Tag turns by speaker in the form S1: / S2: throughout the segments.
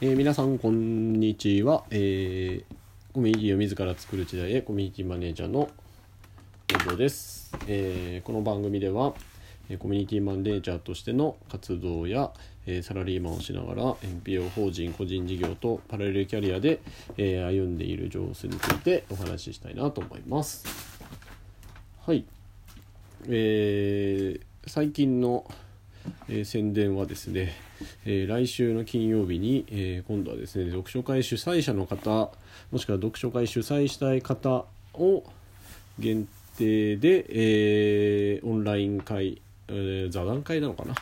S1: えー、皆さんこんにちは、えー、コミュニティを自ら作る時代へコミュニティマネージャーの遠藤です、えー、この番組ではコミュニティマネージャーとしての活動や、えサラリーマンをしながら NPO 法人個人事業とパラレルキャリアで、え歩んでいる様子についてお話ししたいなと思います。はい。えー、最近のえー、宣伝はですね、えー、来週の金曜日に、えー、今度はですね読書会主催者の方もしくは読書会主催したい方を限定で、えオンライン会、え座談会なのかな？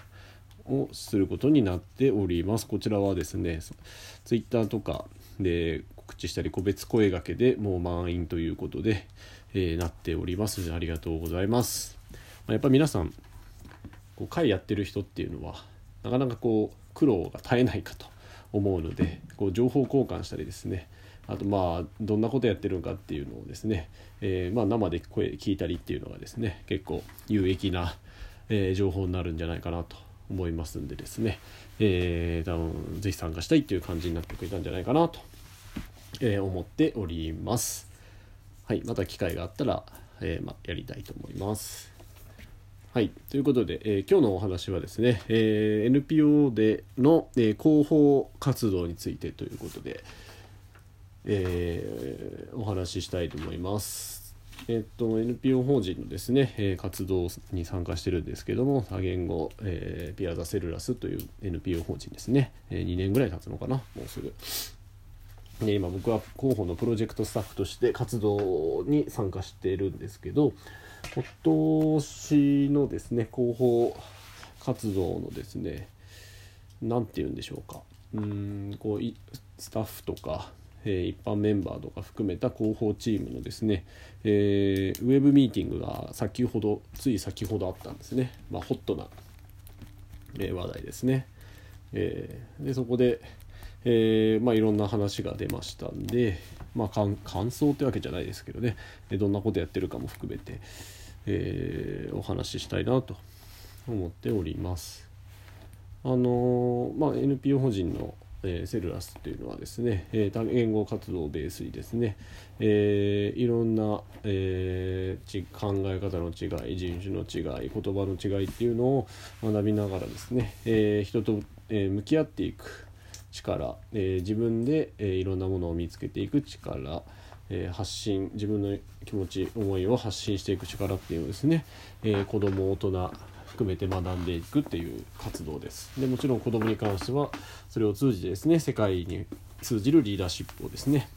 S1: をすることになっております。こちらはですねツイッターとかで告知したり個別声がけでもう満員ということで、えなっておりますありがとうございます。やっぱ皆さんこう会やってる人っていうのはなかなかこう苦労が絶えないかと思うのでこう情報交換したりですねあとまあどんなことやってるのかっていうのをですね、えー、まあ生で声聞いたりっていうのがですね結構有益な、えー、情報になるんじゃないかなと思いますんでですね、えー、多分ぜひ参加したいっていう感じになってくれたんじゃないかなと、えー、思っております。はい、また機会があったら、えーまあ、やりたいと思います。はい。ということで、えー、今日のお話はですね、えー、NPO での、えー、広報活動についてということで、えお話ししたいと思います。えっと、NPO 法人のですね、え活動に参加してるんですけども、多言語、えピアザセルラスという NPO 法人ですね、え2年ぐらい経つのかな、もうすぐ。で今僕は広報のプロジェクトスタッフとして活動に参加しているんですけど、今年のですね広報活動のですね何て言うんでしょうか。うんこうスタッフとか、えー、一般メンバーとか含めた広報チームのですね、えー、ウェブミーティングが先ほどつい先ほどあったんですね、まあ、ホットな、えー、話題ですね、えでそこで、えまあ、いろんな話が出ましたんで、まあ、感想ってわけじゃないですけどねどんなことやってるかも含めて、えー、お話ししたいなと思っております。あのまあ、NPO 法人の、えー、セルラスというのはですね、えー、多言語活動をベースにですね、えー、いろんな、えー、考え方の違い人種の違い言葉の違いっていうのを学びながらですね、えー、人と、えー、向き合っていく力、えー、自分で、えー、いろんなものを見つけていく力えー、発信自分の気持ち思いを発信していく力っていうのですね、えー、子ども大人含めて学んでいくっていう活動です。でもちろん子どもに関してはそれを通じてですね世界に通じるリーダーシップをですね、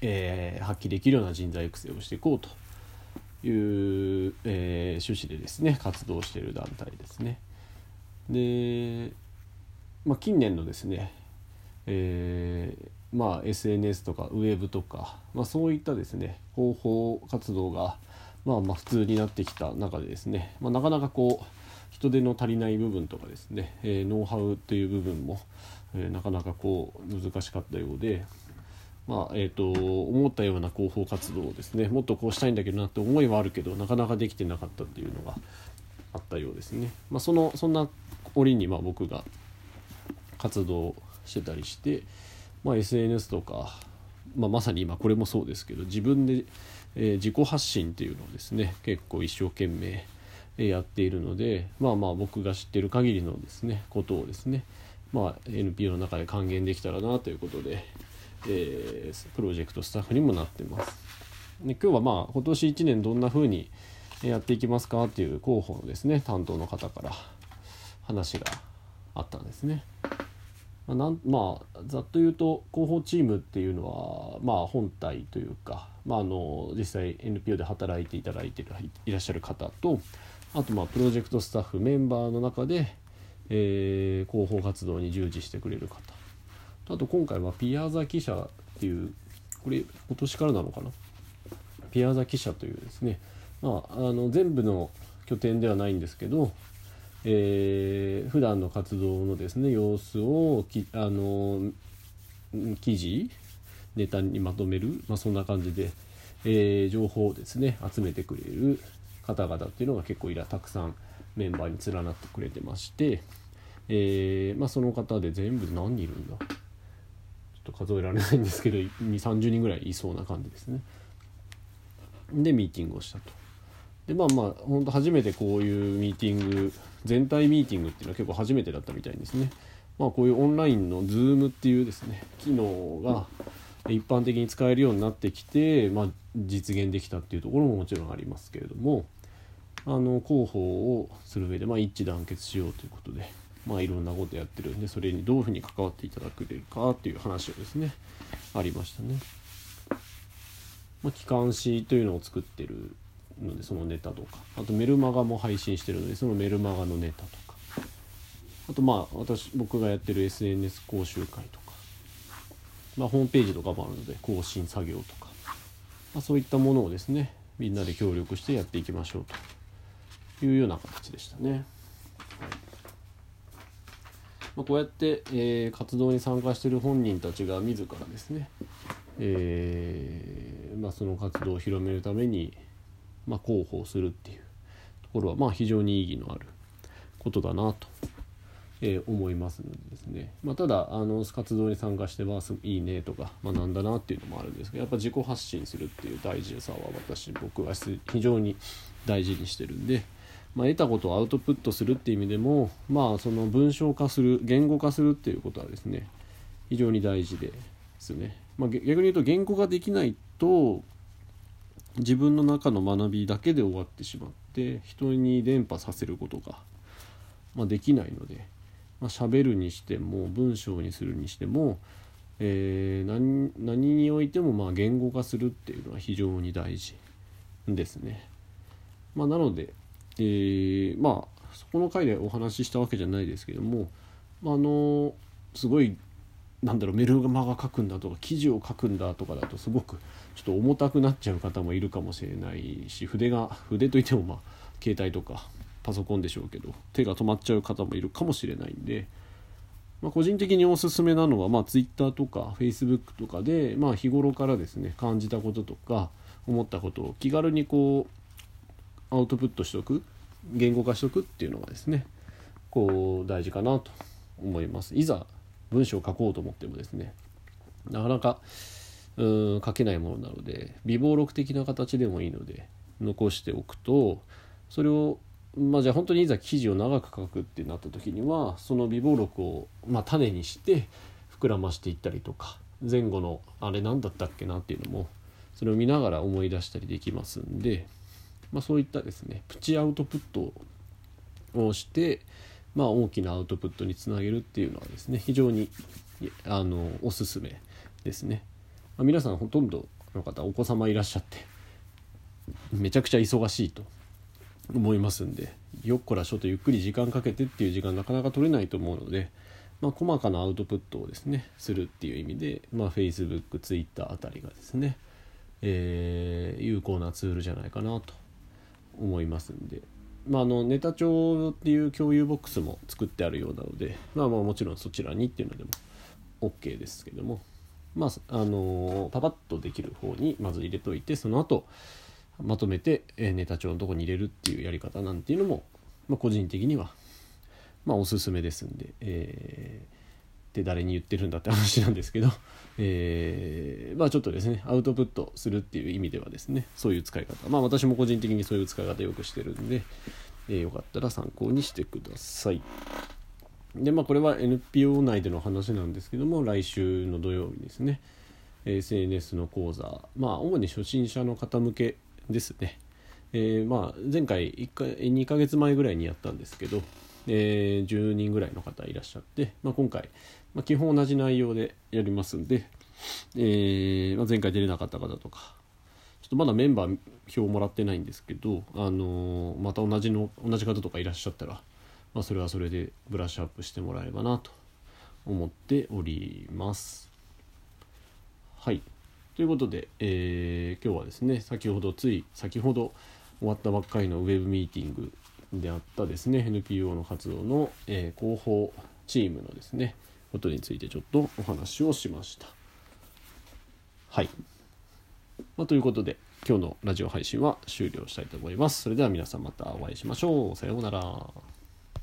S1: えー、発揮できるような人材育成をしていこうという、えー、趣旨でですね活動している団体ですね。で、まあ、近年のですね、えーまあ、SNS とかウェブとか、まあ、そういったですね方法活動が、まあ、まあ普通になってきた中でですね、ま、なかなかこう人手の足りない部分とかですね、えー、ノウハウという部分も、えー、なかなかこう難しかったようで、まあえーと、思ったような広報活動をですねもっとこうしたいんだけどなって思いはあるけどなかなかできてなかったっていうのがあったようですね。まあ、そのそんな折にま僕が活動してたりして、まあ、SNS とか、まあ、まさに今これもそうですけど自分で、えー、自己発信っていうのをですね結構一生懸命やっているのでまあまあ僕が知ってる限りのですねことをですねまあ NPO の中で還元できたらなということで、えー、プロジェクトスタッフにもなってます。で今日はまあ今年1年どんな風にやっていきますかっていう広報のですね担当の方から話があったんですね。まあ、なんまあざっと言うと広報チームっていうのはまあ本体というか、まあ、あの実際 NPO で働いていただいていらっしゃる方とあとまあプロジェクトスタッフメンバーの中で、えー、広報活動に従事してくれる方。あと今回はピアザ記者っていうこれ今年からなのかな？ピアザ記者というですね、まあ、あの全部の拠点ではないんですけどえー、普段の活動のですね様子をきあの記事ネタにまとめる、まあ、そんな感じで、えー、情報をですね集めてくれる方々っていうのが結構いらたくさんメンバーに連なってくれてまして、えー、まあ、その方で全部何人いるんだ。ちょっと数えられないんですけど2 3 0人ぐらいいそうな感じですね。でミーティングをしたと。でまあまあ本当初めてこういうミーティング全体ミーティングっていうのは結構初めてだったみたいですねまあこういうオンラインの Zoom っていうですね機能が一般的に使えるようになってきて、まあ、実現できたっていうところももちろんありますけれどもあの広報をする上で、まあ、一致団結しようということで、まあ、いろんなことやってるんでそれにどういうふうに関わっていただけるかっていう話をですねありましたね。まあ、機関誌というのを作ってるのでそのネタとか。あとメルマガも配信してるのでそのメルマガのネタとか。あとまあ私僕がやってる SNS 講習会とか、まあ、ホームページとかもあるので更新作業とか、まあ、そういったものをですねみんなで協力してやっていきましょうと。いうような形でしたね。まあ、こうやって、えー、活動に参加している本人たちが自らですね、えーまあ、その活動を広めるために、まあ、広報するっていうところは、まあ、非常に意義のあることだなと、えー、思いますのでですね、まあ、ただあの活動に参加してますいいねとか、まあ、なんだなっていうのもあるんですけどやっぱ自己発信するっていう大事さは私僕は非常に大事にしてるんで。まあ、得たことをアウトプットするっていう意味でも、まあ、その文章化する言語化するっていうことはですね非常に大事ですね。まあ、逆に言うと言語ができないと自分の中の学びだけで終わってしまって人に伝播させることが、まあ、できないので、まあ、喋るにしても文章にするにしても、えー、何においてもま言語化するっていうのは非常に大事ですね。まあ、なので、えー、まあそこの回でお話ししたわけじゃないですけども、ま、あのすごいなんだろうメルマガ書くんだとか記事を書くんだとかだとすごくちょっと重たくなっちゃう方もいるかもしれないし筆が筆といってもまあ携帯とかパソコンでしょうけど手が止まっちゃう方もいるかもしれないんで、まあ、個人的におすすめなのは、まあ、Twitter とか Facebook とかで、まあ、日頃からですね感じたこととか思ったことを気軽にこうアウトプットしとく言語化しとくっていうのがですねこう大事かなと思います。いざ文章を書こうと思ってもですねなかなかうん書けないものなので微暴録的な形でもいいので残しておくとそれをまあじゃあ本当にいざ記事を長く書くってなった時にはその微暴録を、まあ、種にして膨らましていったりとか前後のあれ何だったっけなっていうのもそれを見ながら思い出したりできますんで、まあ、そういったですねプチアウトプットをしてまあ、大きなアウトプットにつなげるっていうのはですね非常にあのおすすめですね、まあ、皆さんほとんどの方お子様いらっしゃってめちゃくちゃ忙しいと思いますんでよっこらしょとゆっくり時間かけてっていう時間なかなか取れないと思うので、まあ、細かなアウトプットをですねするっていう意味で、まあ、Facebook、Twitter あたりがですね、えー、有効なツールじゃないかなと思いますんで。まあ、のネタ帳っていう共有ボックスも作ってあるようなので、まあ、まあもちろんそちらにっていうのでも OK ですけども、まあ、あのパパッとできる方にまず入れといてその後まとめてネタ帳のとこに入れるっていうやり方なんていうのも、まあ、個人的には、まあ、おすすめですんで、えー、で誰に言ってるんだって話なんですけど、えー、まあちょっとですねアウトプットするっていう意味ではですねそういう使い方。まあ私も個人的にそういう使い方よくしてるんで、えー、よかったら参考にしてください。でまあこれは NPO 内での話なんですけども来週の土曜日ですね SNS の講座。まあ主に初心者の方向けですね。えー、まあ前回1回2ヶ月前ぐらいにやったんですけど、えー、10人ぐらいの方いらっしゃって、まあ、今回まあ、基本同じ内容でやりますんで、えーまあ、前回出れなかった方とかちょっとまだメンバー表もらってないんですけど、あのー、また同じの同じ方とかいらっしゃったら、ま、それはそれでブラッシュアップしてもらえればなと思っております。はいということで、えー、今日はですね先ほどつい先ほど終わったばっかりのウェブミーティングであったですね NPO の活動の、えー、広報チームのですねことについてちょっとお話をしました。はい。まあ、ということで今日のラジオ配信は終了したいと思います。それでは皆さんまたお会いしましょう。さようなら。